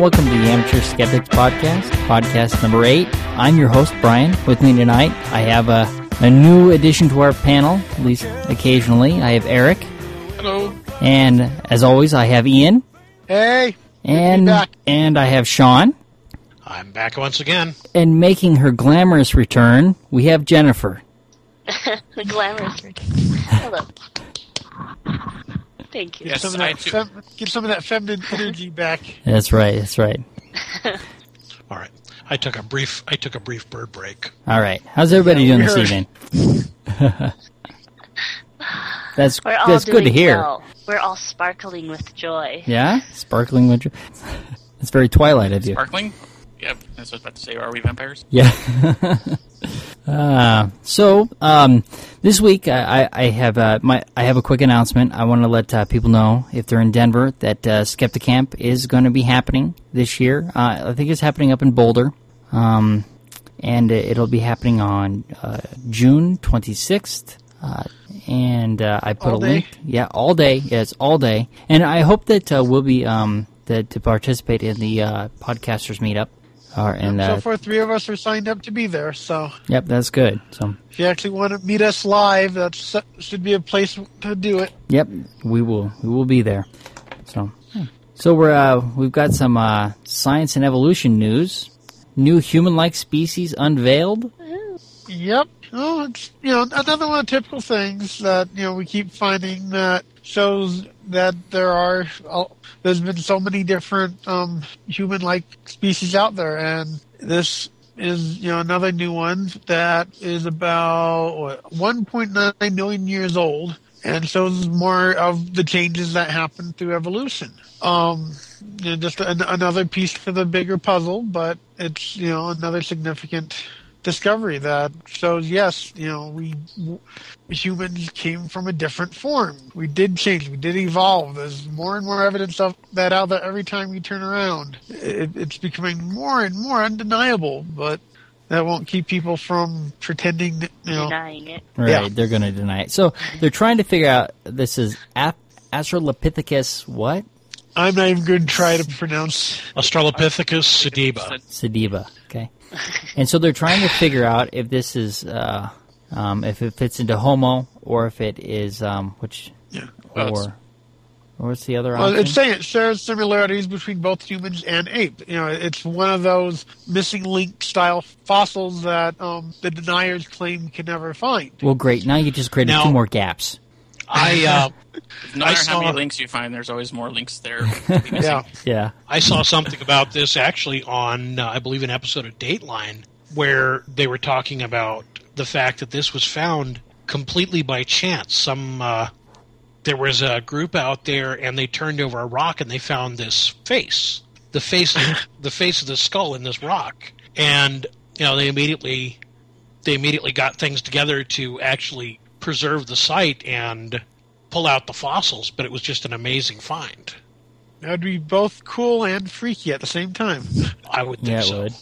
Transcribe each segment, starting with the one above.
and welcome to the Amateur Skeptics Podcast, podcast number eight. I'm your host, Brian. With me tonight, I have a, a new addition to our panel, at least occasionally. I have Eric. Hello. And as always, I have Ian. Hey. And, and I have Sean. I'm back once again. And making her glamorous return, we have Jennifer. the glamorous return. Hello. Thank you. Get, some, of that fem- get some of that feminine energy back. That's right. That's right. All right. I took a brief. I took a brief bird break. All right. How's everybody yeah, doing this evening? that's that's good to hear. Well. We're all sparkling with joy. Yeah, sparkling with joy. It's very Twilight of you. Sparkling. Yep, that's what I was about to say. Are we vampires? Yeah. Uh, so um, this week I, I have uh, my I have a quick announcement. I want to let uh, people know if they're in Denver that uh, Skepticamp is going to be happening this year. Uh, I think it's happening up in Boulder, um, and it'll be happening on uh, June twenty sixth. Uh, and I put all a link. Yeah, all day. Yes, all day. And I hope that we'll be um, that to participate in the podcasters meetup. Or, and, uh, so far, three of us are signed up to be there. So yep, that's good. So if you actually want to meet us live, that should be a place to do it. Yep, we will. We will be there. So so we're uh, we've got some uh, science and evolution news. New human-like species unveiled. Yep. Oh, it's you know another one of the typical things that you know we keep finding that shows that there are there's been so many different um, human-like species out there, and this is you know another new one that is about what, 1.9 million years old and shows more of the changes that happen through evolution. Um, you know, just an, another piece to the bigger puzzle, but it's you know another significant discovery that shows yes, you know, we humans came from a different form. We did change. We did evolve. There's more and more evidence of that out there every time we turn around. It, it's becoming more and more undeniable, but that won't keep people from pretending, that, you know, denying it. Right, yeah. they're going to deny it. So they're trying to figure out this is Ap- Australopithecus what? I'm not even going to try to pronounce Australopithecus sediba. Sediba. Okay and so they're trying to figure out if this is uh, um, if it fits into Homo or if it is um, which yeah. Well, or or what's the other well, option? it's saying it shares similarities between both humans and ape. You know, it's one of those missing link style fossils that um, the deniers claim can never find. Well, great. Now you just created now, two more gaps. I uh, no matter saw, how many links you find, there's always more links there. yeah, yeah. I saw something about this actually on, uh, I believe, an episode of Dateline where they were talking about the fact that this was found completely by chance. Some uh, there was a group out there, and they turned over a rock, and they found this face, the face, of, the face of the skull in this rock, and you know they immediately they immediately got things together to actually preserve the site and pull out the fossils, but it was just an amazing find. That would be both cool and freaky at the same time. I would think yeah, so. Would.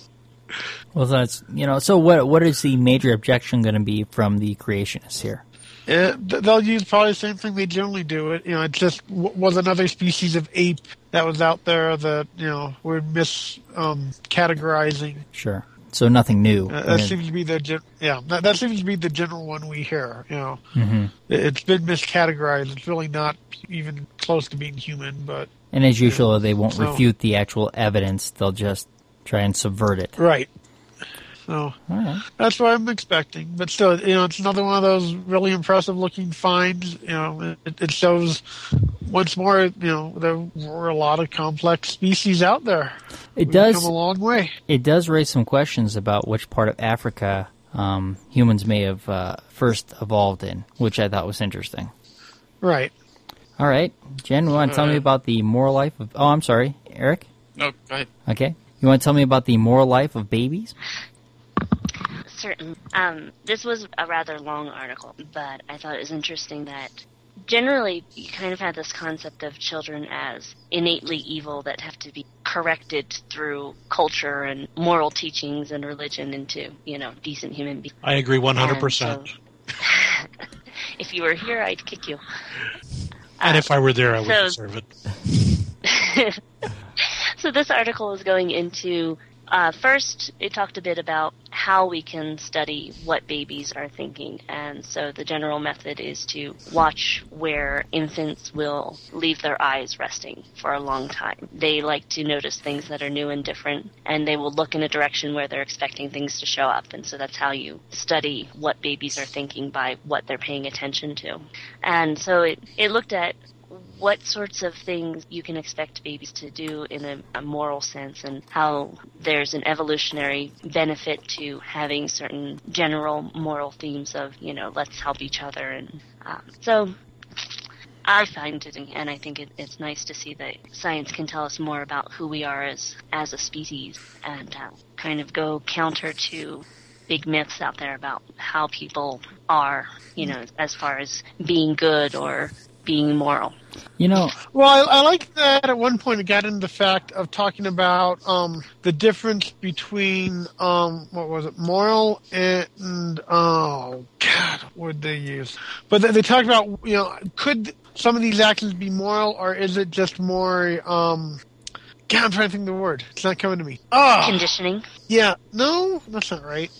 Well, that's you know. So, what what is the major objection going to be from the creationists here? Uh, they'll use probably the same thing they generally do. It you know, it just w- was another species of ape that was out there that you know we're mis um, categorizing. Sure. So nothing new. Uh, that seems to be the gen- yeah. That, that, seems to be the general one we hear. You know, mm-hmm. it's been miscategorized. It's really not even close to being human. But and as usual, know, they won't so, refute the actual evidence. They'll just try and subvert it. Right. So right. that's what I'm expecting. But still, you know, it's another one of those really impressive looking finds. You know, it, it shows once more, you know, there were a lot of complex species out there. It We've does come a long way. It does raise some questions about which part of Africa um, humans may have uh, first evolved in, which I thought was interesting. Right. All right, Jen, you want to tell me uh, about the moral life of? Oh, I'm sorry, Eric. No, go ahead. Okay, you want to tell me about the moral life of babies? Certain. Um, this was a rather long article, but I thought it was interesting that generally you kind of had this concept of children as innately evil that have to be corrected through culture and moral teachings and religion into, you know, decent human beings. I agree 100%. So, if you were here, I'd kick you. And if I were there, I would so, deserve it. so this article is going into uh, first, it talked a bit about how we can study what babies are thinking. And so the general method is to watch where infants will leave their eyes resting for a long time. They like to notice things that are new and different, and they will look in a direction where they're expecting things to show up. And so that's how you study what babies are thinking by what they're paying attention to. And so it, it looked at what sorts of things you can expect babies to do in a, a, moral sense and how there's an evolutionary benefit to having certain general moral themes of, you know, let's help each other. And um, so I find it, and I think it, it's nice to see that science can tell us more about who we are as, as a species and uh, kind of go counter to big myths out there about how people are, you know, as far as being good or being moral. You know, well, I, I like that at one point it got into the fact of talking about um, the difference between um, what was it, moral and oh god, what would they use? But they, they talked about you know could some of these actions be moral or is it just more um, God, I'm trying to think of the word. It's not coming to me. Oh, conditioning. Yeah, no, that's not right.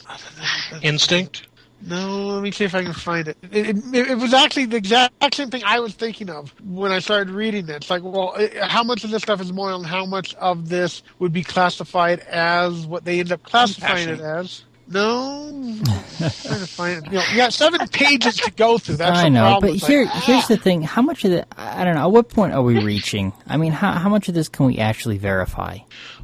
Instinct. No, let me see if I can find it. It, it. it, was actually the exact same thing I was thinking of when I started reading it. It's like, well, how much of this stuff is moral and how much of this would be classified as what they end up classifying it as? No, trying to find it. You know, got seven pages to go through. That's I know, but here, like, here's ah. the thing: how much of the I don't know. At what point are we reaching? I mean, how how much of this can we actually verify?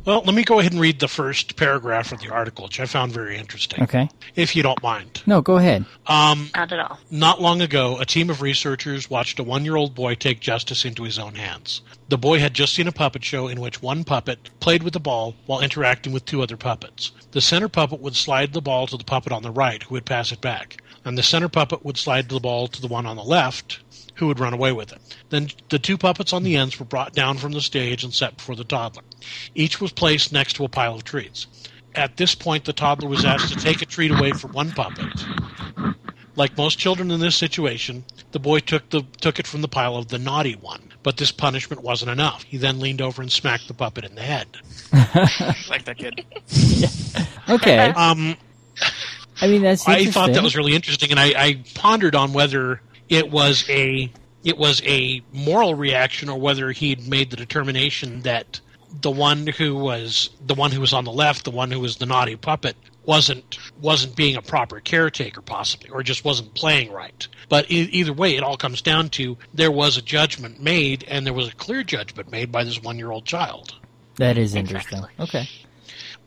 Well, let me go ahead and read the first paragraph of the article, which I found very interesting. Okay, If you don't mind. no, go ahead. Um, Not at all. Not long ago, a team of researchers watched a one year old boy take justice into his own hands. The boy had just seen a puppet show in which one puppet played with the ball while interacting with two other puppets. The center puppet would slide the ball to the puppet on the right, who would pass it back, and the center puppet would slide the ball to the one on the left, who would run away with it. Then the two puppets on the ends were brought down from the stage and set before the toddler. Each was placed next to a pile of treats. At this point, the toddler was asked to take a treat away from one puppet. Like most children in this situation, the boy took the took it from the pile of the naughty one. But this punishment wasn't enough. He then leaned over and smacked the puppet in the head. like that kid. Okay, Um, I mean that's I thought that was really interesting, and I, I pondered on whether it was a it was a moral reaction or whether he'd made the determination that the one who was the one who was on the left, the one who was the naughty puppet, wasn't wasn't being a proper caretaker, possibly, or just wasn't playing right. But e- either way, it all comes down to there was a judgment made, and there was a clear judgment made by this one year old child. that is interesting. Okay,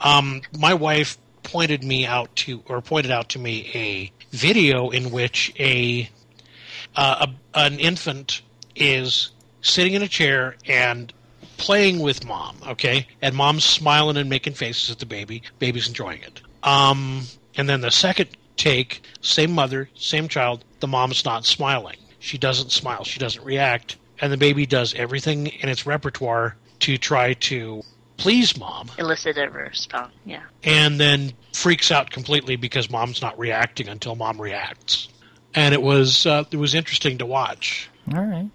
um, my wife pointed me out to, or pointed out to me, a video in which a, uh, a an infant is sitting in a chair and playing with mom. Okay, and mom's smiling and making faces at the baby. Baby's enjoying it. Um, and then the second take, same mother, same child. The mom's not smiling. She doesn't smile. She doesn't react. And the baby does everything in its repertoire to try to please mom Elicit a response. Yeah. and then freaks out completely because mom's not reacting until mom reacts. And it was uh, it was interesting to watch. All right.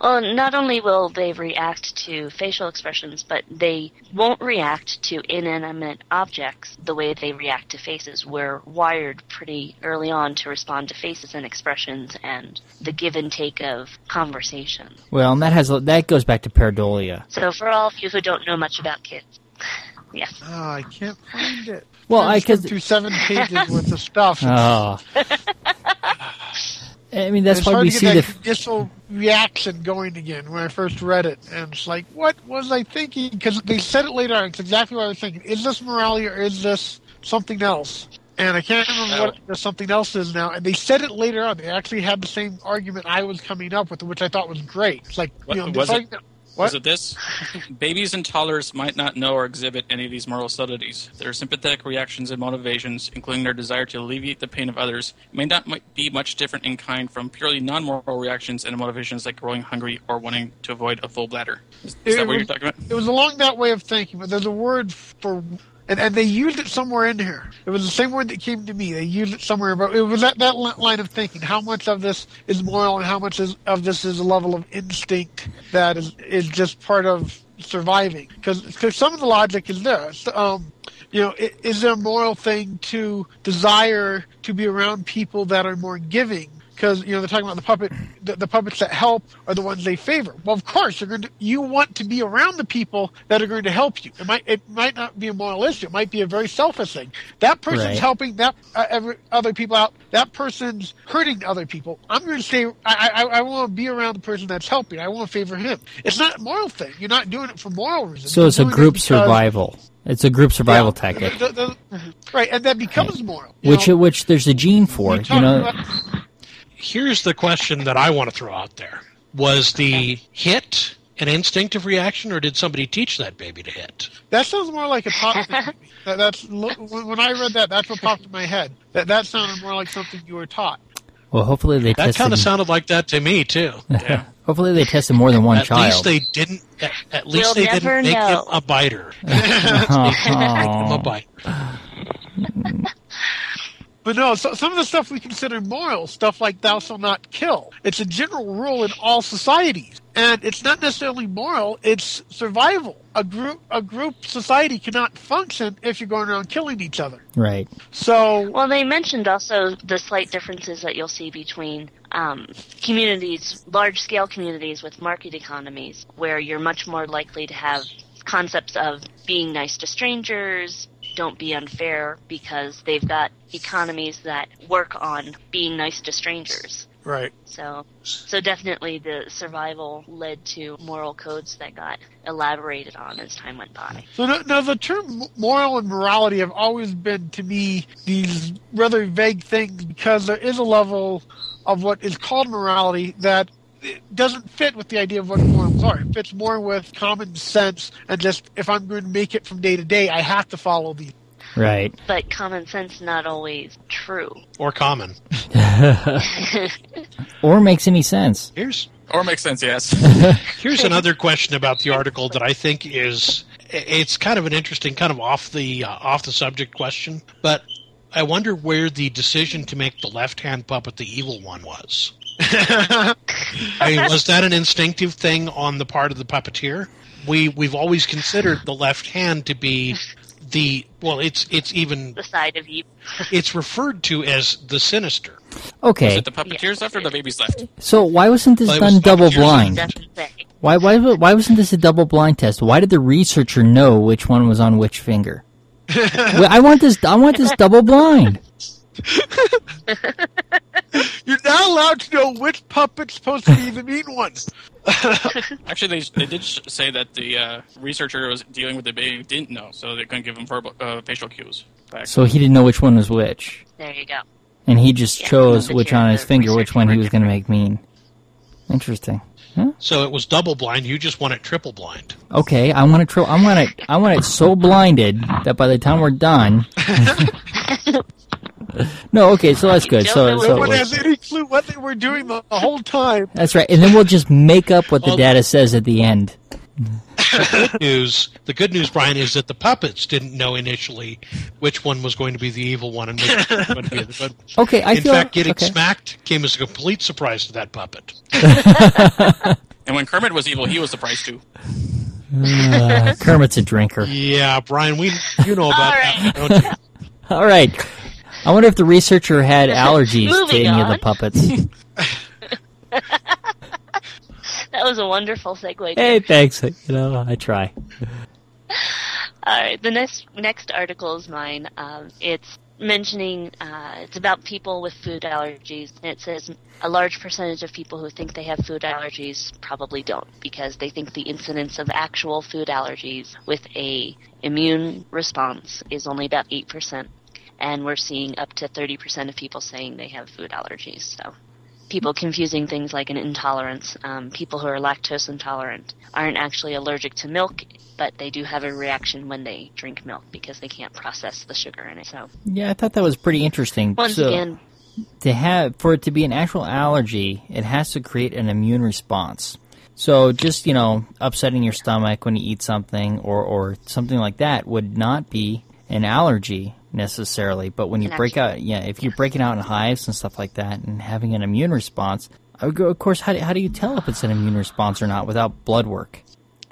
Well, not only will they react to facial expressions, but they won't react to inanimate objects the way they react to faces. We're wired pretty early on to respond to faces and expressions and the give and take of conversation. well, and that has that goes back to pareidolia. So, for all of you who don't know much about kids, yes. Oh, I can't find it. Well, I I skimmed because through seven pages worth of stuff. oh, I mean that's why hard we to see get the that initial reaction going again when I first read it, and it's like, what was I thinking? Because they said it later on. It's exactly what I was thinking. Is this morality or is this something else? And I can't remember what the something else is now. And they said it later on. They actually had the same argument I was coming up with, which I thought was great. It's like, What- you know, was they're it? What? Was it this? Babies and toddlers might not know or exhibit any of these moral subtleties. Their sympathetic reactions and motivations, including their desire to alleviate the pain of others, may not be much different in kind from purely non-moral reactions and motivations like growing hungry or wanting to avoid a full bladder. Is, is that what you're talking about? It was along that way of thinking, but there's a word for, and, and they used it somewhere in here. It was the same word that came to me. They used it somewhere, but it was that, that line of thinking. How much of this is moral and how much is, of this is a level of instinct that is, is just part of surviving because some of the logic is. So, um, you know, is there a moral thing to desire to be around people that are more giving? Because you know they're talking about the puppet, the, the puppets that help are the ones they favor. Well, of course, you're going to you want to be around the people that are going to help you. It might it might not be a moral issue. It might be a very selfish thing. That person's Right. helping that uh, every, other people out. That person's hurting other people. I'm going to say I I, I want to be around the person that's helping. I want to favor him. It's not a moral thing. You're not doing it for moral reasons. So it's a it group because- survival. It's a group survival Yeah. tactic, The- the- right, and that becomes moral. which know? which there's a gene for. You know, about- Here's the question that I want to throw out there: Was the hit an instinctive reaction, or did somebody teach that baby to hit? that sounds more like a top thing. to me. That, that's when when I read that. That's what popped in my head. That that sounded more like something you were taught. well, hopefully they That kind of sounded like that to me too. Yeah. hopefully they tested more than one At child. At least they didn't. At, at least We'll they didn't make him a biter. Make him a Oh. biter. But no, so, some of the stuff we consider moral, stuff like thou shalt not kill, it's a general rule in all societies. And it's not necessarily moral, it's survival. A group a group society cannot function if you're going around killing each other. right. So Well, they mentioned also the slight differences that you'll see between um, communities, large scale communities with market economies, where you're much more likely to have concepts of being nice to strangers, don't be unfair, because they've got economies that work on being nice to strangers. Right. So, so definitely the survival led to moral codes that got elaborated on as time went by. So now, now the term moral and morality have always been to me these rather vague things because there is a level of what is called morality that it doesn't fit with the idea of what morals are. It fits more with common sense and just if I'm going to make it from day to day, I have to follow these. Right. But common sense not always true. Or common. Or makes any sense. Here's Or makes sense, yes. Here's another question about the article that I think is it's kind of an interesting, kind of off the uh, off the subject question, but I wonder where the decision to make the left hand puppet the evil one was. I mean, was that an instinctive thing on the part of the puppeteer? We we've always considered the left hand to be the well, it's it's even The side of evil. it's referred to as the sinister. Okay. Is it the puppeteer's left or the baby's left? So why wasn't this Well, it was done double blind? Why why why wasn't this a double blind test? Why did the researcher know which one was on which finger? I want this. I want this double blind. You're not allowed to know which puppet's supposed to be the mean one. Actually, they, they did say that the uh, researcher was dealing with the baby didn't know, so they couldn't give him verbal uh, facial cues. Back. So he didn't know which one was which, There you go. and he just Yeah, chose which chair, on his finger, which one he was going to make mean. Interesting. So it was double blind. You just want it triple blind. Okay, I want to. Tro- I want it. I want it so blinded that by the time we're done. no, okay, so that's good. So, know so No it one was- has any clue what they were doing the, the whole time. that's right, and then we'll just make up what the Well- data says at the end. the good news, the good news, Brian, is that the puppets didn't know initially which one was going to be the evil one and which one was going to be the good. Okay, I In feel fact, getting okay. smacked came as a complete surprise to that puppet. And when Kermit was evil, he was surprised too. Uh, Kermit's a drinker. Yeah, Brian, we you know about All that, don't you? All right. I wonder if the researcher had allergies to any of the on. puppets. That was a wonderful segue. hey, thanks. You know, I try. All right, the next next article is mine. Um, it's mentioning uh, it's about people with food allergies. And it says a large percentage of people who think they have food allergies probably don't because they think the incidence of actual food allergies with a immune response is only about eight percent, and we're seeing up to thirty percent of people saying they have food allergies. So. People confusing things like an intolerance. Um, people who are lactose intolerant aren't actually allergic to milk, but they do have a reaction when they drink milk because they can't process the sugar in it. So Yeah, I thought that was pretty interesting. once So, again, to have for it to be an actual allergy, it has to create an immune response. So just you know, upsetting your stomach when you eat something or or something like that would not be an allergy necessarily. But when you An break out, yeah, if you're breaking out in hives and stuff like that, and having an immune response, I would go- of course, how do, how do you tell if it's an immune response or not without blood work?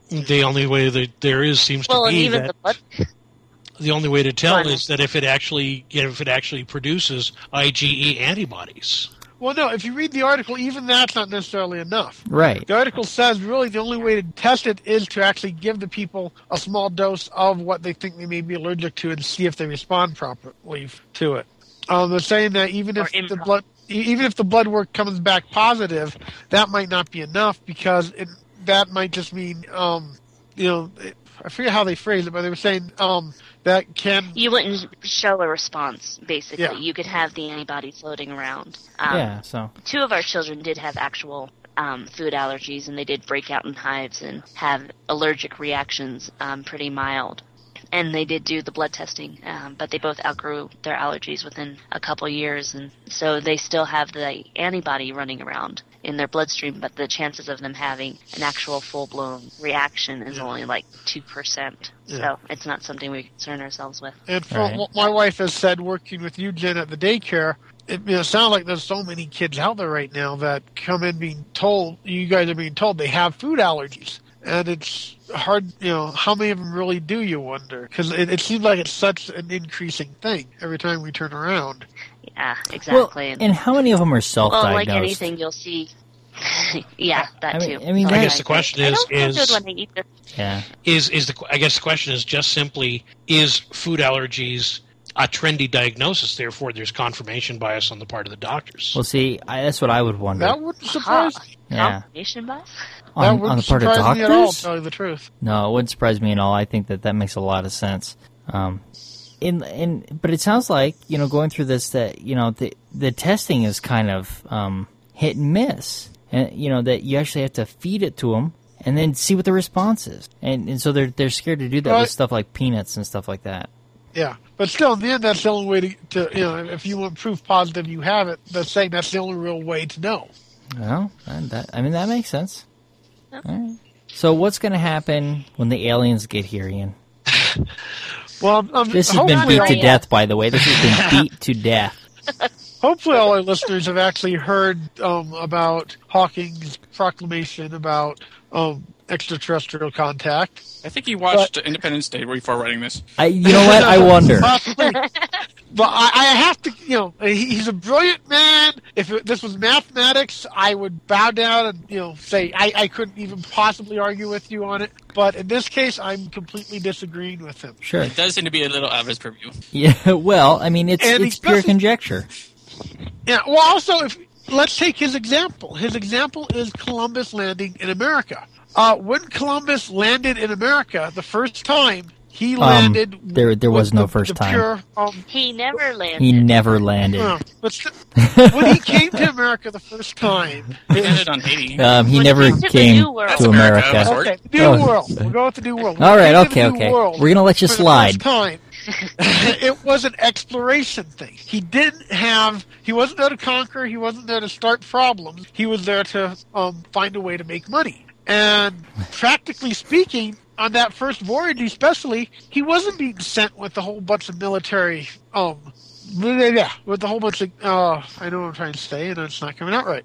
The only way that there is seems Well, to and be even that the blood. the only way to tell is that if it actually if it actually produces IgE antibodies. Well, no, if you read the article, even that's not necessarily enough. Right. The article says really the only way to test it is to actually give the people a small dose of what they think they may be allergic to and see if they respond properly to it. Um, they're saying that even if the blood, even if the blood work comes back positive, that might not be enough because it, that might just mean, um, you know, it, I forget how they phrased it, but they were saying um, that can You wouldn't show a response, basically. Yeah. You could have the antibody floating around. Um, yeah. So Two of our children did have actual um, food allergies, and they did break out in hives and have allergic reactions, um, pretty mild. And they did do the blood testing, um, but they both outgrew their allergies within a couple years, and so they still have the antibody running around in their bloodstream. But the chances of them having an actual full blown reaction is only like two percent. Yeah. So it's not something we concern ourselves with. And from Right. what my wife has said, working with you, Jen, at the daycare, it, you know, it sounds like there's so many kids out there right now that come in being told, you guys are being told they have food allergies. And it's hard, you know, how many of them really do, you wonder? Because it, it seems like it's such an increasing thing every time we turn around. Yeah, exactly. And- and how many of them are self-diagnosed? Well, like anything, you'll see. yeah, that I mean- too. I mean, I guess the question I is don't feel is good when I eat this. Yeah. is is the I guess the question is just simply is food allergies a trendy diagnosis? Therefore, there's confirmation bias on the part of the doctors. Well, see, I, that's what I would wonder. That wouldn't surprise me. yeah. Confirmation bias? That On, wouldn't on the part of surprise me at all, tell you the truth. No, it wouldn't surprise me at all. I think that that makes a lot of sense. Um, in in but it sounds like you know going through this that you know the the testing is kind of um, hit and miss, and you know that you actually have to feed it to them and then see what the response is, and and so they're they're scared to do that Right. with stuff like peanuts and stuff like that. Yeah, but still, in the end, that's the only way to, to you know, if you want proof positive you have it, that's saying that's the only real way to know. Well, and that I mean that makes sense. All right. So what's going to happen when the aliens get here, Ian? Well, um, This has been beat to death, by the way. This has been beat to death. Hopefully, all our listeners have actually heard um, about Hawking's proclamation about um, extraterrestrial contact. I think he watched Independence Day before writing this. I, you know what? I wonder. Possibly. but I, I have to, you know, he, he's a brilliant man. If it, this was mathematics, I would bow down and, you know, say I, I couldn't even possibly argue with you on it. But in this case, I'm completely disagreeing with him. Sure. It does seem to be a little out of his purview. Yeah. Well, I mean, it's And it's pure conjecture. Yeah. Well, also, if let's take his example. His example is Columbus landing in America. Uh, when Columbus landed in America the first time, he landed. there- there was no the- first the time. Pure, um, He never landed. He never landed. uh, but st- when he came to America the first time, He landed on Haiti. Um, he When never he came to came to America. America. Okay, the New Oh. World. We'll go with the New World. All right, When he came to okay, the New okay. World We're gonna let you for the slide. first time, it was an exploration thing. He didn't have. He wasn't there to conquer. He wasn't there to start problems. He was there to um, find a way to make money. And practically speaking, on that first voyage, especially, he wasn't being sent with a whole bunch of military. Um, yeah, with a whole bunch of. Uh, I know what I'm trying to say, and it's not coming out right.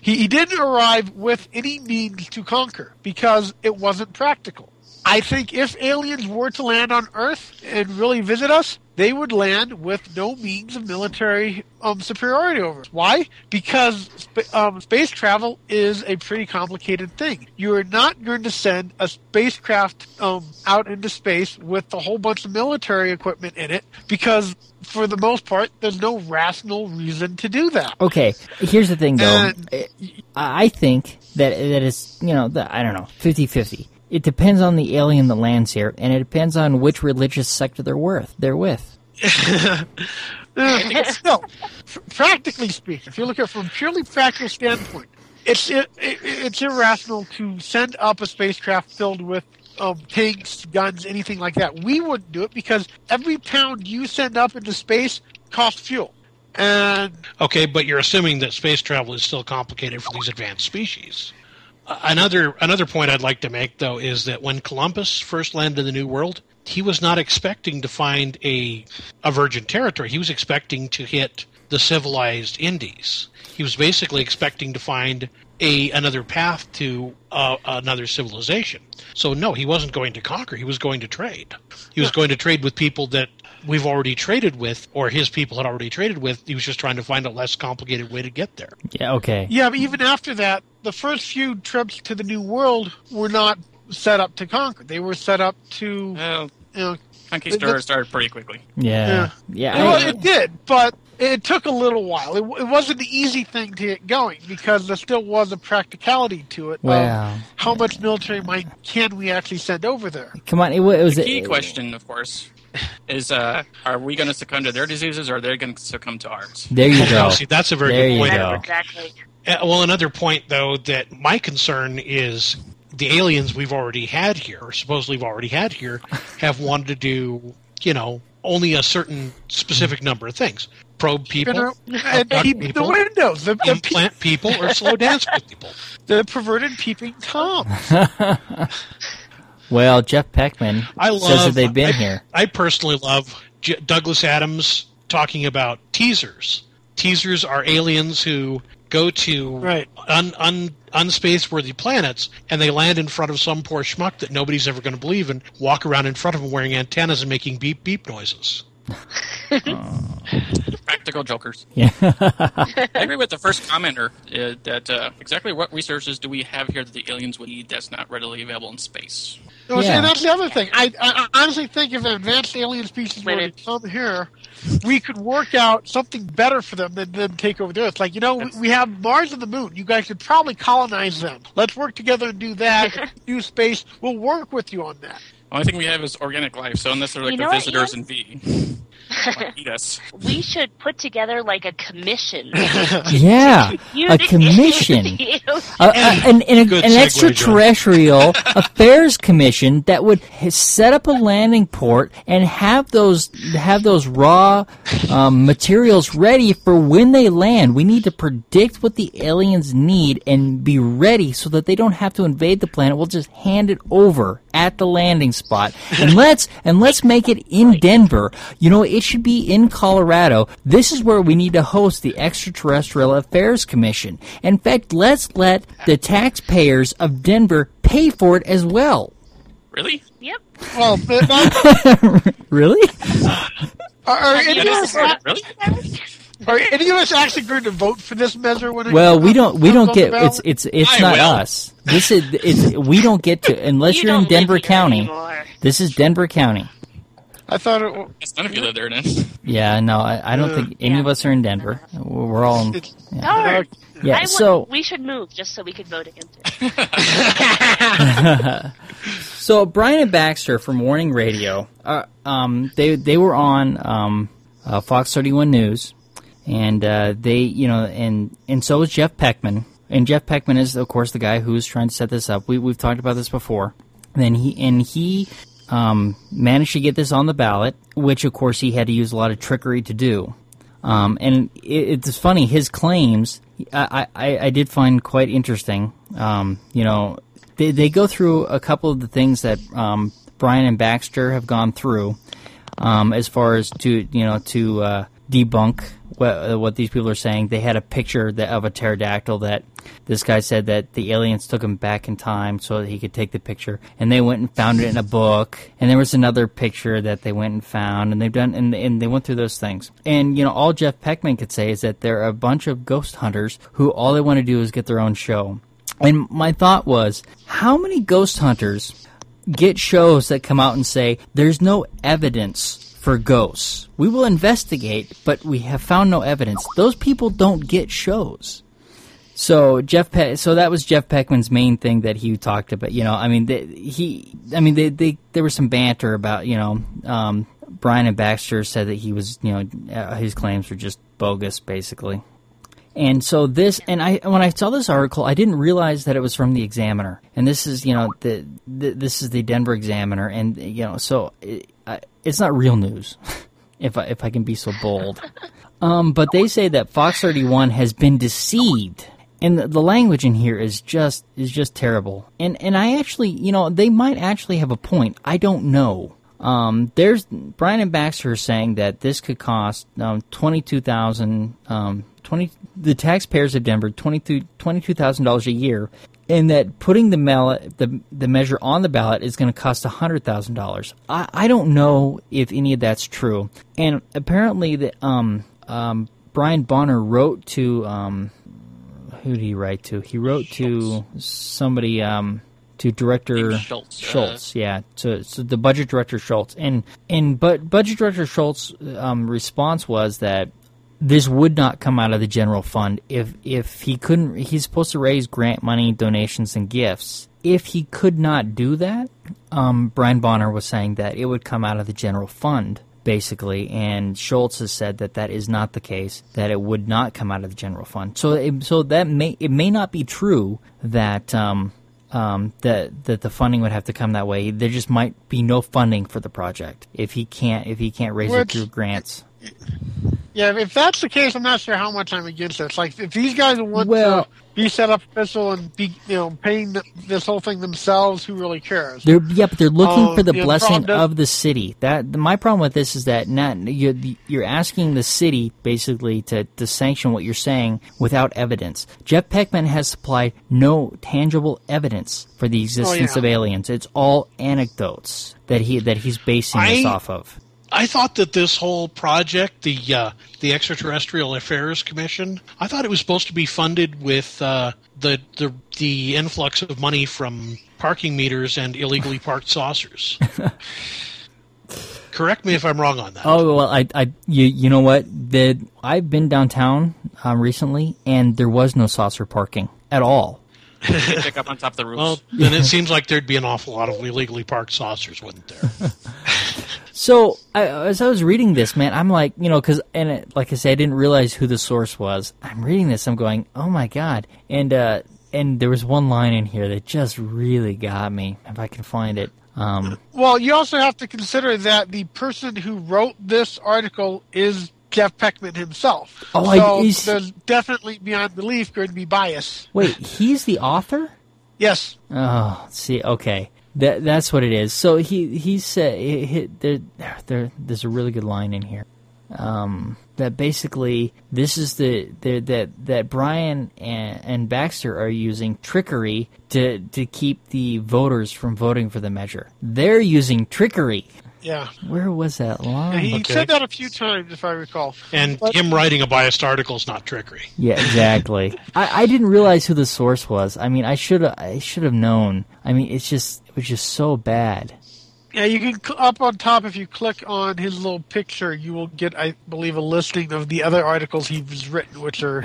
He, he didn't arrive with any means to conquer because it wasn't practical. I think if aliens were to land on Earth and really visit us, they would land with no means of military um, superiority over us. Why? Because sp- um, space travel is a pretty complicated thing. You are not going to send a spacecraft um, out into space with a whole bunch of military equipment in it because, for the most part, there's no rational reason to do that. Okay, here's the thing, though. And- I think that that is, you know, the, I don't know, 50-50. It depends on the alien that lands here, and it depends on which religious sect they're with. They're with. Still, pr- practically speaking, if you look at it from a purely practical standpoint, it's it, it, it's irrational to send up a spacecraft filled with um, tanks, guns, anything like that. We wouldn't do it because every pound you send up into space costs fuel. And Okay, but you're assuming that space travel is still complicated for these advanced species. Uh, Another another point I'd like to make though is that when Columbus first landed in the New World, he was not expecting to find a a virgin territory. He was expecting to hit the civilized Indies. He was basically expecting to find a another path to uh, another civilization. So no, he wasn't going to conquer. He was going to trade. He was going to trade with people that we've already traded with, or his people had already traded with. He was just trying to find a less complicated way to get there. Yeah. Okay. Yeah, but even after that, the first few trips to the New World were not set up to conquer. They were set up to, Well, you know, Conquistador started pretty quickly. Yeah. Yeah. well, it did, but it took a little while. It, it wasn't the easy thing to get going because there still was a practicality to it. of Well. how much military might can we actually send over there? come on. It, was The key it- question, of course, is uh, are we going to succumb to their diseases or are they going to succumb to ours? There you go. See, that's a very There good you point. Exactly. Uh, well, another point, though, that my concern is the aliens we've already had here, or supposedly we've already had here, have wanted to do, you know, only a certain specific number of things: probe people, You and abduct peep the people, windows, the, the, pe- implant people, or slow dance with people. the perverted peeping tom. Well, Jeff Peckman I says love. that they've been I, here. I personally love J- Douglas Adams talking about teasers. Teasers are aliens who go to Right. un, un, unspace worthy planets and they land in front of some poor schmuck that nobody's ever going to believe and walk around in front of them wearing antennas and making beep beep noises. Practical jokers. Yeah. I agree with the first commenter uh, that uh, exactly what resources do we have here that the aliens would need that's not readily available in space? No, Yeah. and that's the other thing. I, I, I honestly think if advanced alien species were to come here, we could work out something better for them than, than take over the Earth. Like, you know, we, we have Mars and the Moon. You guys could probably colonize them. Let's work together and do that. New space. We'll work with you on that. Only thing we have is organic life, so unless they're like You the know what, visitors Ian? in V, like eat us. We should put together like a commission. yeah. A commission. A- a- an, an, an extraterrestrial affairs commission that would set up a landing port and have those have those raw um, materials ready for when they land. We need to predict what the aliens need and be ready so that they don't have to invade the planet. We'll just hand it over at the landing spot, and let's and let's make it in Denver. You know, it should be in Colorado. This is where we need to host the Extraterrestrial Affairs Commission. In fact, let's let the taxpayers of Denver pay for it as well. Really? yep. Well, but not, uh, Really? are, are, any That of is us, the really? are any of us actually going to vote for this measure when Well, we don't. We don't get. ballot? It's it's it's I not will. us. This is. It's we don't get to unless You you're in Denver County. anymore. This is Denver County. I thought it. wa- Yes, none of you live there then. Yeah, no, I, I don't Uh, think any of us are in Denver. We're we're all. In, It's, Darn. yeah. I want, So we should move just so we could vote against it. So Brian and Baxter from Warning Radio, uh, um, they they were on um, uh, Fox 31 News, and uh, they, you know, and and so is Jeff Peckman, and Jeff Peckman is of course the guy who's trying to set this up. We we've talked about this before. And then he and he um, managed to get this on the ballot, which of course he had to use a lot of trickery to do. Um, and it, it's funny his claims. I, I, I did find quite interesting. Um, you know, they they go through a couple of the things that um, Brian and Baxter have gone through, um, as far as to you know to uh, debunk what, uh, what these people are saying. They had a picture that, of a pterodactyl that this guy said that the aliens took him back in time so that he could take the picture, and they went and found it in a book. And there was another picture that they went and found, and they've done and, and they went through those things. And you know, all Jeff Peckman could say is that they're a bunch of ghost hunters who all they want to do is get their own show. And my thought was, how many ghost hunters get shows that come out and say there's no evidence for ghosts. We will investigate, but we have found no evidence. Those people don't get shows. So Jeff, Pe- so that was Jeff Peckman's main thing that he talked about. You know, I mean, they, he, I mean, they, they, there was some banter about, you know, um, Brian and Baxter said that he was, you know, uh, his claims were just bogus, basically. And so this, and I, when I saw this article, I didn't realize that it was from the Examiner. And this is, you know, the, the this is the Denver Examiner, and you know, so it, it's not real news, if I, if I can be so bold. Um, but they say that Fox 31 has been deceived. And the, the language in here is just is just terrible. And and I actually, you know, they might actually have a point. I don't know. um, there's Brian and Baxter saying that this could cost um, twenty two thousand um, twenty the taxpayers of Denver twenty two thousand dollars a year, and that putting the ballot the the measure on the ballot is going to cost hundred thousand dollars. I I don't know if any of that's true, and apparently the um um Brian Bonner wrote to um who did he write to? He wrote to somebody um to director Schultz. Schultz, yeah, to, to the budget director Schultz, and and but budget director Schultz' um, response was that this would not come out of the general fund if if he couldn't. He's supposed to raise grant money, donations, and gifts. If he could not do that, um, Brian Bonner was saying that it would come out of the general fund basically, and Schultz has said that that is not the case. That it would not come out of the general fund. So, it, so that may it may not be true that um, um, that that the funding would have to come that way. There just might be no funding for the project if he can't if he can't raise it Which- through grants. Yeah, if that's the case, I'm not sure how much I'm against this. Like, if these guys want Well- to be set up official and be, you know, paying this whole thing themselves, who really cares? They're yeah, but they're looking Um, for the the blessing does- of the city. That my problem with this is that not you're, you're asking the city basically to, to sanction what you're saying without evidence. Jeff Peckman has supplied no tangible evidence for the existence yeah. of aliens. It's all anecdotes that he that he's basing this off of. I thought that this whole project, the uh, the Extraterrestrial Affairs Commission, I thought it was supposed to be funded with uh, the the the influx of money from parking meters and illegally parked saucers. Correct me if I'm wrong on that. Oh well, I, I you, you know what? The I've been downtown um, recently, and there was no saucer parking at all. Pick up on top of the roofs. Well, then it seems like there'd be an awful lot of illegally parked saucers, wouldn't there? So I, as I was reading this, man, I'm like, you know, because and it, like I said, I didn't realize who the source was. I'm reading this, I'm going, oh my god, and uh, and there was one line in here that just really got me. If I can find it, um, Well, you also have to consider that the person who wrote this article is Jeff Peckman himself. Oh, I- so is- there's definitely beyond belief going to be bias. wait, he's the author. Yes. Oh, see, okay, that that's what it is. So he he said he, he, there, there there's a really good line in here. Um, that basically this is the, the that that Brian and, and Baxter are using trickery to to keep the voters from voting for the measure. They're using trickery. Yeah. Where was that line? He Okay. said that a few times, if I recall. And But- him writing a biased article is not trickery. Yeah, exactly. I, I didn't realize who the source was. I mean, I should I should have known. I mean, it's just it was just so bad. Yeah, you can cl- up on top if you click on his little picture, you will get, I believe, a listing of the other articles he's written, which are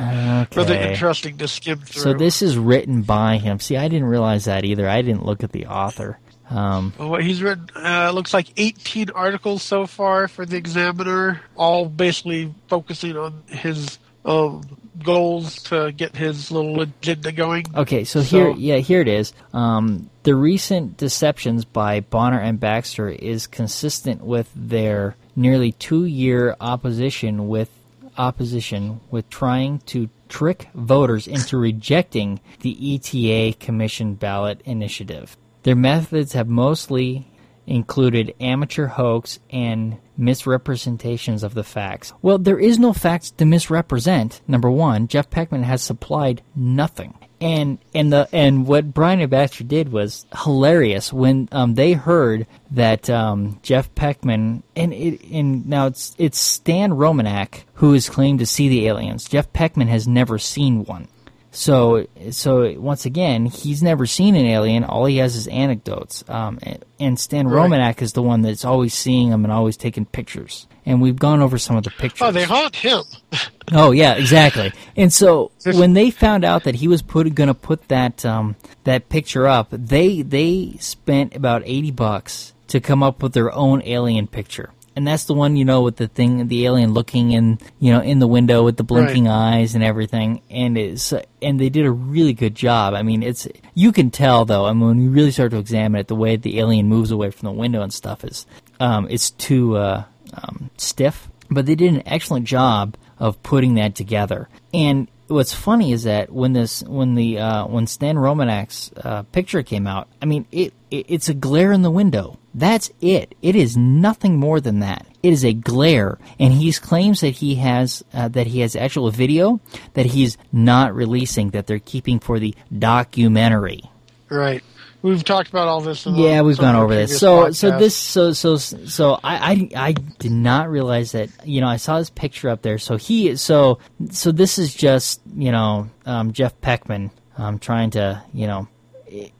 rather interesting to skim through. So this is written by him. See, I didn't realize that either. I didn't look at the author. Um, Well, what he's written uh, looks like 18 articles so far for the Examiner, all basically focusing on his um, goals to get his little agenda going. okay, so, So- here, yeah, here it is. Um, the recent deceptions by Bonner and Baxter is consistent with their nearly two-year opposition with opposition with trying to trick voters into rejecting the ETA Commission ballot initiative. Their methods have mostly included amateur hoax and misrepresentations of the facts. Well, there is no facts to misrepresent. Number one, Jeff Peckman has supplied nothing. And and the and what Brian and Baxter did was hilarious when um, they heard that um, Jeff Peckman and it and now it's it's Stan Romanek who has claimed to see the aliens. Jeff Peckman has never seen one. So, so once again, he's never seen an alien. All he has is anecdotes. Um, and, Stan Right. Romanek is the one that's always seeing them and always taking pictures. And we've gone over some of the pictures. Oh, they haunt him. Oh yeah, exactly. And so when they found out that he was put going to put that um, that picture up, they they spent about eighty bucks to come up with their own alien picture. And that's the one you know with the thing, the alien looking in, you know, in the window with the blinking eyes and everything. And it's and they did a really good job. I mean, it's you can tell though. I mean, when you really start to examine it, the way the alien moves away from the window and stuff is, um, it's too uh, um, stiff. But they did an excellent job of putting that together. And what's funny is that when this when the uh, when Stan Romanek's uh, picture came out, I mean it, it it's a glare in the window. That's it. It is nothing more than that. It is a glare, and he claims that he has uh, that he has actual video that he's not releasing that they're keeping for the documentary. Right. We've talked about all this. Yeah, the- we've gone over this. So, so this, so, so, so, I, I, I did not realize that. You know, I saw this picture up there. So he, so, so this is just, you know, um, Jeff Peckman, um, trying to, you know,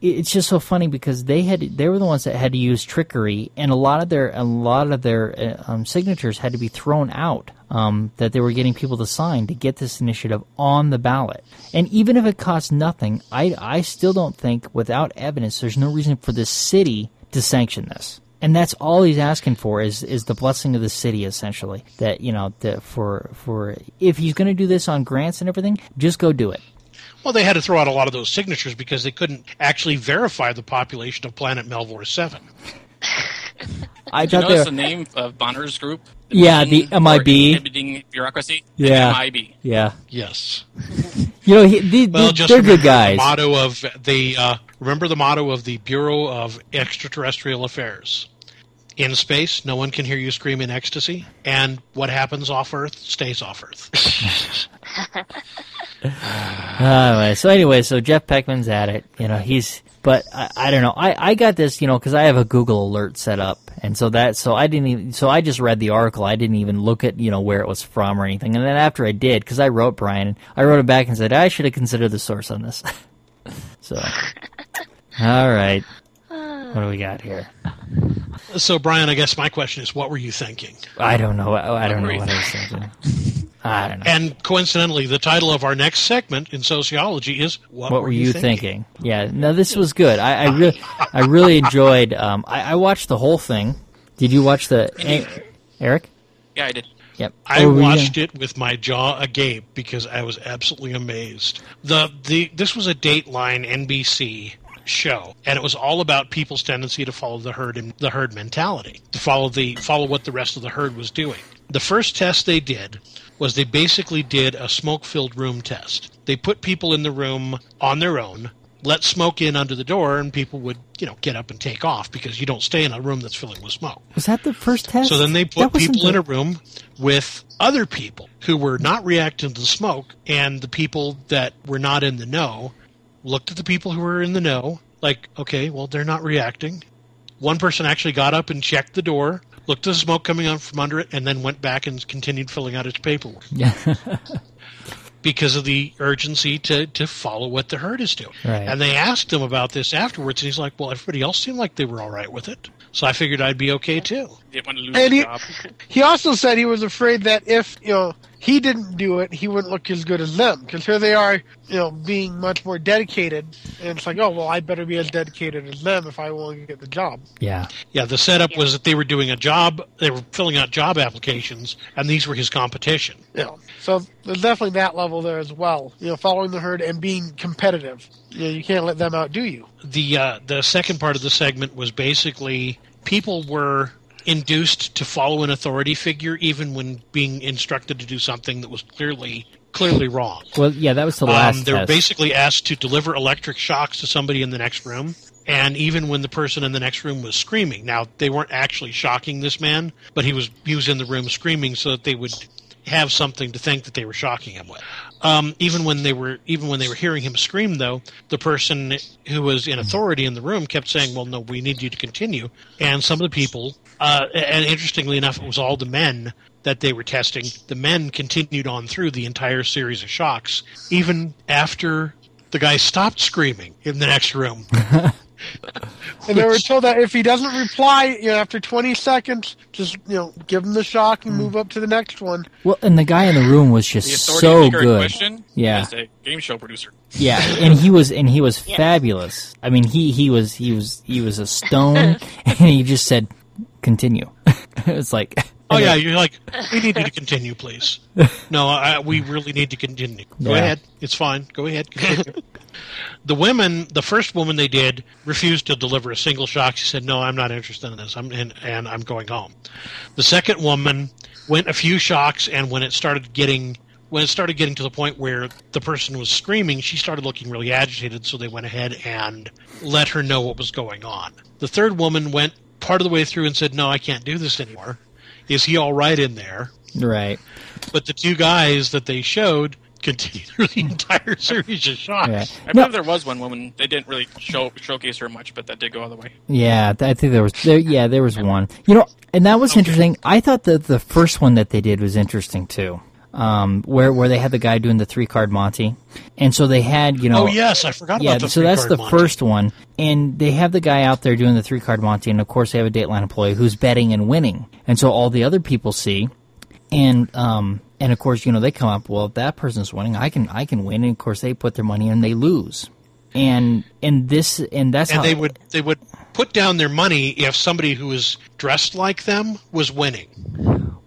it's just so funny because they had, they were the ones that had to use trickery, and a lot of their, a lot of their uh, um, signatures had to be thrown out. Um, that they were getting people to sign to get this initiative on the ballot. And even if it costs nothing, I, I still don't think, without evidence, there's no reason for the city to sanction this. And that's all he's asking for is is the blessing of the city, essentially. That you know, that for for if he's going to do this on grants and everything, just go do it. Well, they had to throw out a lot of those signatures because they couldn't actually verify the population of planet Melvor 7. I Did you thought notice they the name of Bonner's group? Yeah, the MIB. Inhibiting Bureaucracy? Yeah. MIB. yeah, Yes. you know, he, they, Well, they, just they're good guys. The motto of the uh, remember the motto of the Bureau of Extraterrestrial Affairs. In space, no one can hear you scream in ecstasy, and what happens off Earth stays off Earth. Anyway, so anyway, so Jeff Peckman's at it. You know, he's, but I, I don't know. I, I got this, you know, because I have a Google alert set up, and so that, so I didn't even, so I just read the article. I didn't even look at, you know, where it was from or anything. And then after I did, because I wrote Brian, I wrote it back and said I should have considered the source on this. so, all right, what do we got here? so, Brian, I guess my question is, what were you thinking? I don't know. I, I don't know what I was thinking. I don't know. And coincidentally, the title of our next segment in sociology is "What, what were you thinking? Yeah, no, this was good. I, I really, I really enjoyed. Um, I, I watched the whole thing. Did you watch the Eric? Yeah, I did. Yep. I Or were you watched gonna- it with my jaw agape because I was absolutely amazed. The the this was a Dateline NBC show, and it was all about people's tendency to follow the herd and the herd mentality, to follow the follow what the rest of the herd was doing. The first test they did was they basically did a smoke-filled room test. They put people in the room on their own, let smoke in under the door, and people would you know get up and take off because you don't stay in a room that's filling with smoke. Was that the first test? So then they put people in a room with other people who were not reacting to the smoke, and the people that were not in the know looked at the people who were in the know, like, okay, well, they're not reacting. One person actually got up and checked the door, looked at the smoke coming out from under it, and then went back and continued filling out his paperwork Yeah. because of the urgency to, to follow what the herd is doing. Right. And they asked him about this afterwards, and he's like, well, everybody else seemed like they were all right with it. So I figured I'd be okay too. Didn't want to lose And he- job. He also said he was afraid that if you know he didn't do it, he wouldn't look as good as them because here they are, you know, being much more dedicated, and it's like, oh well, I better be as dedicated as them if I want to get the job. yeah. Yeah, the setup was that they were doing a job, they were filling out job applications, and these were his competition. You know, so there's definitely that level there as well. You know, following the herd and being competitive. You know, you can't let them outdo you. The uh, the second part of the segment was basically people were induced to follow an authority figure even when being instructed to do something that was clearly clearly wrong. Well, yeah, that was the last Um, they were basically asked to deliver electric shocks to somebody in the next room. And even when the person in the next room was screaming, now they weren't actually shocking this man, but he was he was in the room screaming so that they would have something to think that they were shocking him with. Um, even when they were even when they were hearing him scream, though, the person who was in authority in the room kept saying, "Well, no, we need you to continue." And some of the people, uh, and interestingly enough, it was all the men that they were testing. The men continued on through the entire series of shocks, even after the guy stopped screaming in the next room. And they were told that if he doesn't reply, you know, after 20 seconds, just you know, give him the shock and move up to the next one. well, and the guy in the room was just The so good. question Yeah. is a game show producer. Yeah, and he was and he was fabulous. I mean, he he was he was he was a stone, and he just said, "Continue." it's like, Oh yeah, you're like, we need you to continue, please. No, I, we really need to continue. Go Yeah. ahead, it's fine. Go ahead. The women, the first woman they did, refused to deliver a single shock. She said, "No, I'm not interested in this. I'm and, and I'm going home." The second woman went a few shocks, and when it started getting when it started getting to the point where the person was screaming, she started looking really agitated, so they went ahead and let her know what was going on. The third woman went part of the way through and said, No, I can't do this anymore. Is he all right in there? Right. But the two guys that they showed continued through the entire series of shots. Yeah. I No, believe there was one woman. They didn't really show showcase her much, but that did go all the way. Yeah, I think there was there. Yeah, there was one. You know, and that was interesting. I thought that the first one that they did was interesting too. Um, where where they had the guy doing the three card Monty, and so they had you know Oh yes, I forgot yeah, about the so that's the Monty. first one, and they have the guy out there doing the three card Monty, and of course they have a Dateline employee who's betting and winning, and so all the other people see, and um, and of course you know they come up, well if that person's winning, I can I can win, and of course they put their money in, and they lose, and and this and that's and how they would they would put down their money if somebody who was dressed like them was winning.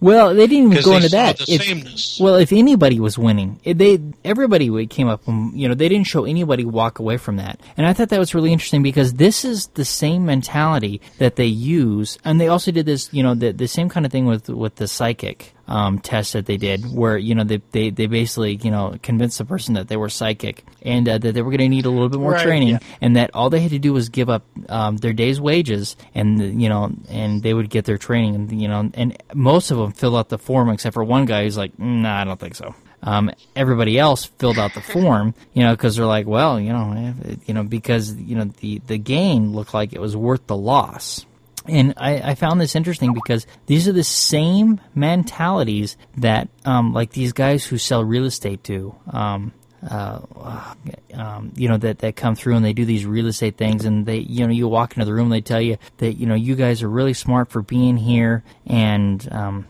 Well, they didn't even go into that. the If- sameness. well, if anybody was winning, eh, they everybody came up and you know they didn't show anybody walk away from that, and I thought that was really interesting because this is the same mentality that they use, and they also did this you know the the same kind of thing with with the psychic um, test that they did, where you know they, they they basically you know convinced the person that they were psychic and uh, that they were going to need a little bit more Right, training, yeah. and that all they had to do was give up um, their day's wages, and you know, and they would get their training, and you know, and most of them filled out the form except for one guy who's like, nah, I don't think so. Um, everybody else filled out the form, you know, because they're like, well, you know, eh, you know, because you know the the gain looked like it was worth the loss. And I, I found this interesting because these are the same mentalities that, um, like these guys who sell real estate do. Um, uh, um, you know that that come through and they do these real estate things and they you know you walk into the room they tell you that you know you guys are really smart for being here and um,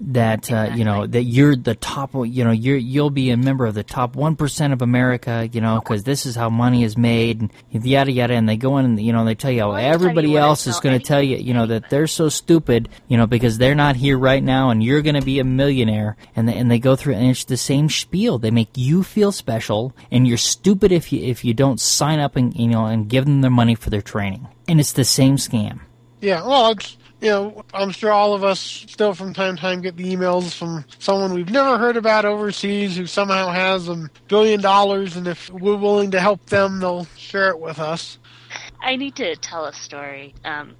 that uh, you know that you're the top you know you're you'll be a member of the top 1% of America you know because this is how money is made and yada yada and they go in and you know they tell you how Well, I you everybody else is going to tell you you know that they're so stupid you know because they're not here right now and you're going to be a millionaire and they, and they go through and it's the same spiel. They make you feel special and you're stupid if you if you don't sign up and you know and give them their money for their training. And it's the same scam. Yeah, well, it's you know, I'm sure all of us still from time to time get the emails from someone we've never heard about overseas who somehow has a billion dollars, and if we're willing to help them, they'll share it with us. I need to tell a story. Um,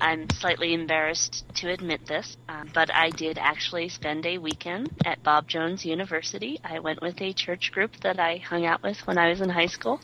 I'm slightly embarrassed to admit this, um, but I did actually spend a weekend at Bob Jones University. I went with a church group that I hung out with when I was in high school.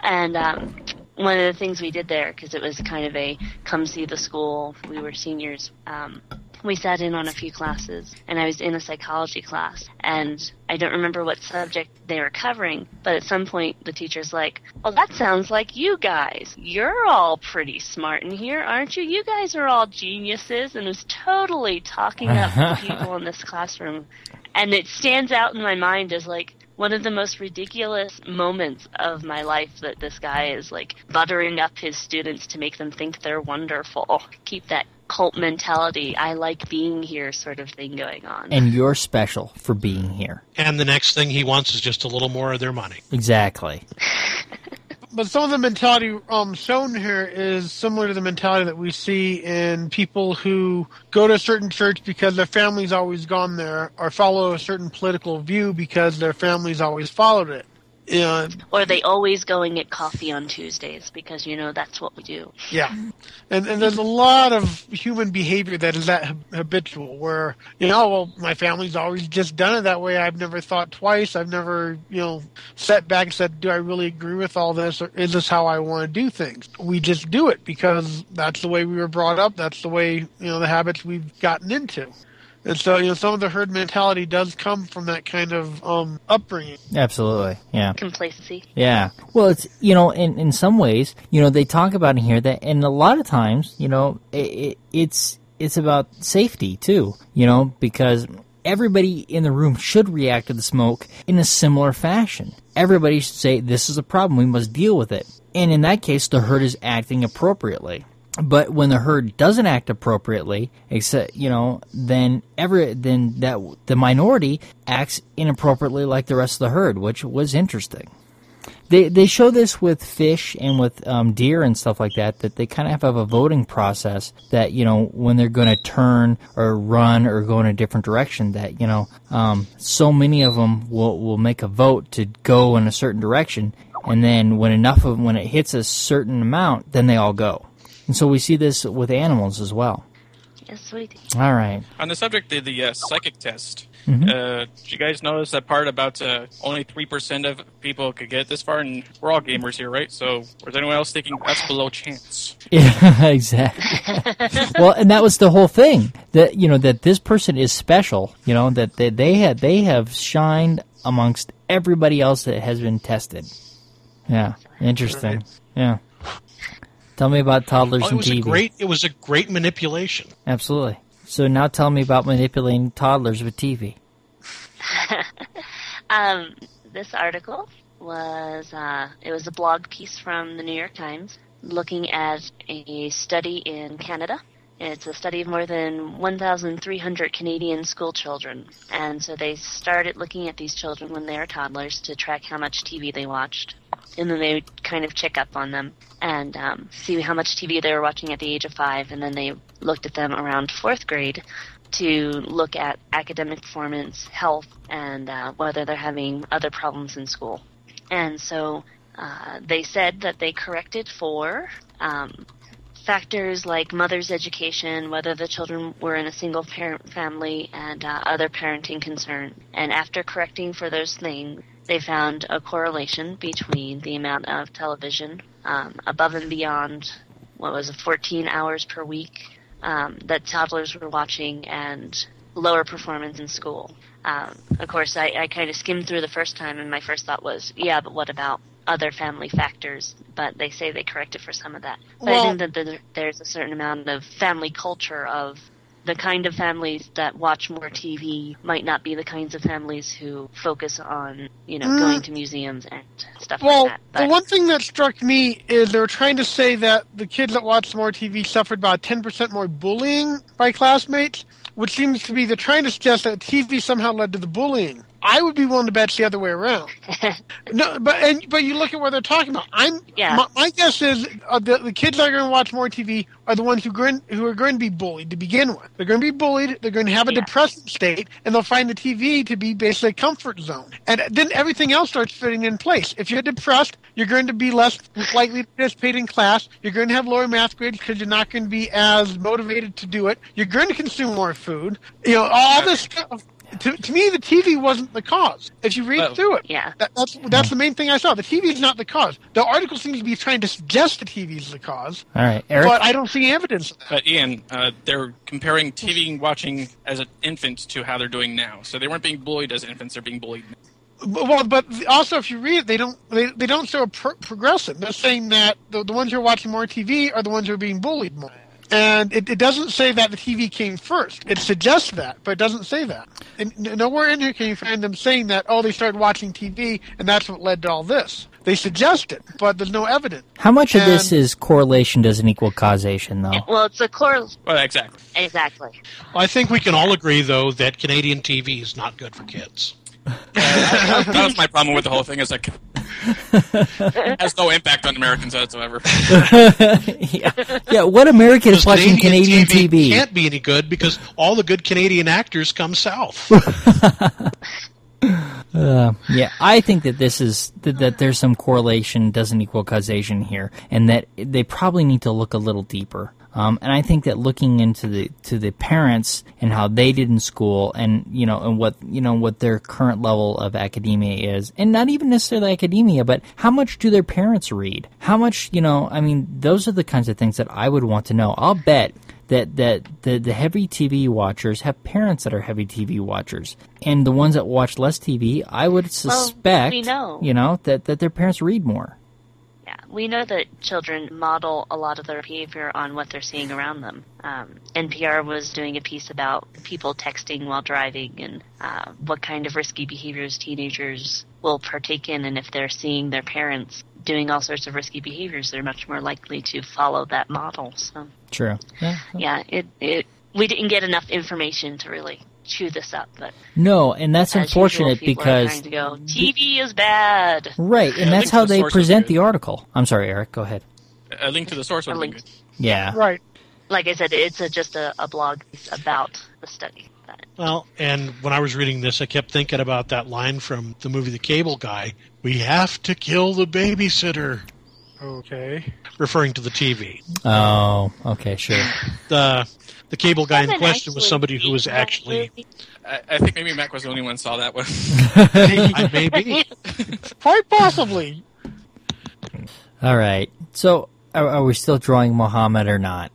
And um, one of the things we did there, because it was kind of a come see the school, we were seniors, um, we sat in on a few classes, and I was in a psychology class, and I don't remember what subject they were covering, but at some point the teacher's like, "Oh, that sounds like you guys. You're all pretty smart in here, aren't you? You guys are all geniuses," and was totally talking up the people in this classroom, and it stands out in my mind as like one of the most ridiculous moments of my life that this guy is like buttering up his students to make them think they're wonderful. Keep that cult mentality, I like being here sort of thing going on. and you're special for being here And the next thing he wants is just a little more of their money. exactly But some of the mentality um, shown here is similar to the mentality that we see in people who go to a certain church because their family's always gone there, or follow a certain political view because their family's always followed it. Yeah, or they always go and get coffee on Tuesdays because you know that's what we do. yeah, and and there's a lot of human behavior that is that habitual. Where you know, well, my family's always just done it that way. I've never thought twice. I've never you know sat back and said, "Do I really agree with all this, or is this how I want to do things?" We just do it because that's the way we were brought up. That's the way you know the habits we've gotten into. And so, you know, some of the herd mentality does come from that kind of um, upbringing. absolutely yeah Complacency. Yeah. Well, it's you know, in in some ways, you know, they talk about in here that, and a lot of times, you know, it, it, it's it's about safety too. You know, because everybody in the room should react to the smoke in a similar fashion. Everybody should say, "This is a problem. We must deal with it." And in that case, the herd is acting appropriately. But when the herd doesn't act appropriately, except you know, then every then that the minority acts inappropriately like the rest of the herd, which was interesting. they they show this with fish and with um, deer and stuff like that. That they kind of have a voting process that you know when they're going to turn or run or go in a different direction. That you know, um, so many of them will will make a vote to go in a certain direction, and then when enough of when it hits a certain amount, then they all go. And so we see this with animals as well. Yes, sweetie. All right. On the subject of the uh, psychic test, Mm-hmm. uh, did you guys notice that part about uh, only 3% of people could get this far? And we're all gamers here, right? So, was anyone else thinking that's below chance? Yeah, exactly. well, and that was the whole thing that you know that this person is special. You know that they, they had they have shined amongst everybody else that has been tested. Yeah, interesting. Yeah. Tell me about toddlers Well, it and was a TV. great. It was a great manipulation. Absolutely. So now tell me about manipulating toddlers with TV. Um, this article was uh, it was a blog piece from the New York Times looking at a study in Canada. It's a study of more than 1,300 Canadian school children, and so they started looking at these children when they were toddlers to track how much TV they watched, and then they would kind of check up on them and um, see how much TV they were watching at the age of five, and then they looked at them around fourth grade to look at academic performance, health, and uh, whether they're having other problems in school. And so uh, they said that they corrected for um, factors like mother's education, whether the children were in a single parent family, and uh, other parenting concern. And after correcting for those things, they found a correlation between the amount of television um, above and beyond what was it, 14 hours per week um, that toddlers were watching and lower performance in school. Um, of course, I, I kind of skimmed through the first time, and my first thought was, yeah, but what about other family factors? But they say they corrected for some of that. But I Well- think that there- there's a certain amount of family culture of the kind of families that watch more TV might not be the kinds of families who focus on, you know, Mm. going to museums and stuff Well, like that. the one thing that struck me is they were trying to say that the kids that watched more TV suffered about 10% more bullying by classmates, which seems to be they're trying to suggest that TV somehow led to the bullying. I would be willing to bet it's the other way around. No, but and but you look at what they're talking about. I'm Yeah. my, my guess is uh, the the kids that are going to watch more TV are the ones who going who are going to be bullied to begin with. They're going to be bullied. They're going to have a Yeah. depressive state, and they'll find the TV to be basically a comfort zone. And then everything else starts fitting in place. If you're depressed, you're going to be less likely to participate in class. You're going to have lower math grades because you're not going to be as motivated to do it. You're going to consume more food. You know all this stuff. To, to me, the TV wasn't the cause. If you read Well, through it, yeah. that, that's that's the main thing I saw. The TV is not the cause. The article seems to be trying to suggest the TV is the cause, All right, Eric. but I don't see evidence of that. But Ian, uh, they're comparing TV watching as an infant to how they're doing now. So they weren't being bullied as infants; they're being bullied. now. Well, but also if you read it, they don't they, they don't show a pro- progressive. They're saying that the, the ones who are watching more TV are the ones who are being bullied more. And it, it doesn't say that the TV came first. It suggests that, but it doesn't say that. And nowhere in here can you find them saying that, oh, they started watching TV and that's what led to all this. They suggest it, but there's no evidence. How much of this is correlation doesn't equal causation, though? well, it's a core. Well, exactly. Exactly. I think we can all agree, though, that Canadian TV is not good for kids. That was my problem with the whole thing. Is like it has no impact on Americans whatsoever. yeah. yeah, what American is Because watching Canadian TV? can't be any good because all the good Canadian actors come south. Uh, yeah, I think that this is that, that there's some correlation doesn't equal causation here, and that they probably need to look a little deeper. Um, and I think that looking into the to the parents and how they did in school, and you know, and what you know what their current level of academia is, and not even necessarily academia, but how much do their parents read? How much, you know, I mean, those are the kinds of things that I would want to know. I'll bet that that the, the heavy TV watchers have parents that are heavy TV watchers, and the ones that watch less TV, I would suspect, we know. you know, that that their parents read more. Yeah, we know that children model a lot of their behavior on what they're seeing around them. Um, NPR was doing a piece about people texting while driving and uh, what kind of risky behaviors teenagers will partake in, and if they're seeing their parents doing all sorts of risky behaviors, they're much more likely to follow that model. So, True. Yeah. yeah, it it we didn't get enough information to really chew this up, but No, and that's as usual, unfortunate people are because to go TV is bad. right, and I that's how the they present the article. I'm sorry, Eric. Go ahead. A link to the source would A link. good. Yeah. Right. Like I said, it's a, just a, a blog piece about the study. Well, and when I was reading this, I kept thinking about that line from the movie The Cable Guy We have to kill the babysitter, Okay. referring to the TV. Oh, okay, sure. The, the cable guy in question was somebody who was actually. I, I think maybe Mac was the only one saw that one. I may be. Quite possibly. All right. So, are, are we still drawing Muhammad or not?